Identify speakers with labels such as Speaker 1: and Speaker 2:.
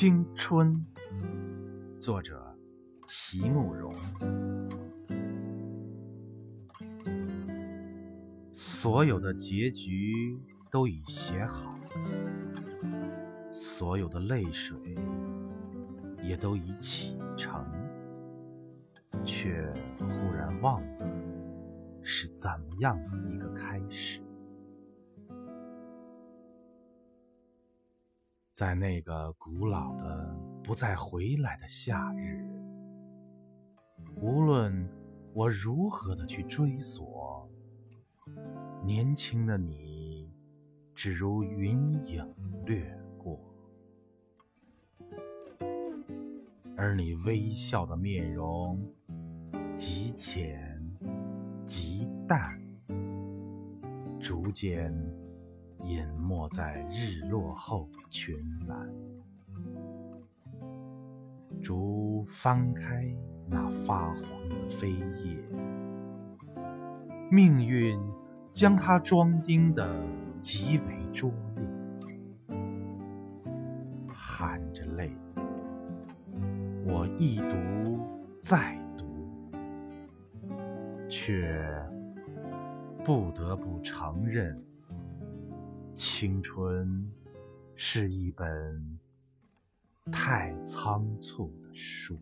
Speaker 1: 青春，作者席慕容。所有的结局都已写好，所有的泪水也都已启程，却忽然忘了是怎么样一个开始。在那个古老的、不再回来的夏日，无论我如何的去追索，年轻的你，只如云影掠过，而你微笑的面容，极浅极淡，逐渐。淹没在日落后群岚，竹翻开那发黄的飞叶，命运将它装订的极为拙劣，含着泪，我一读再读，却不得不承认。青春是一本太仓促的书。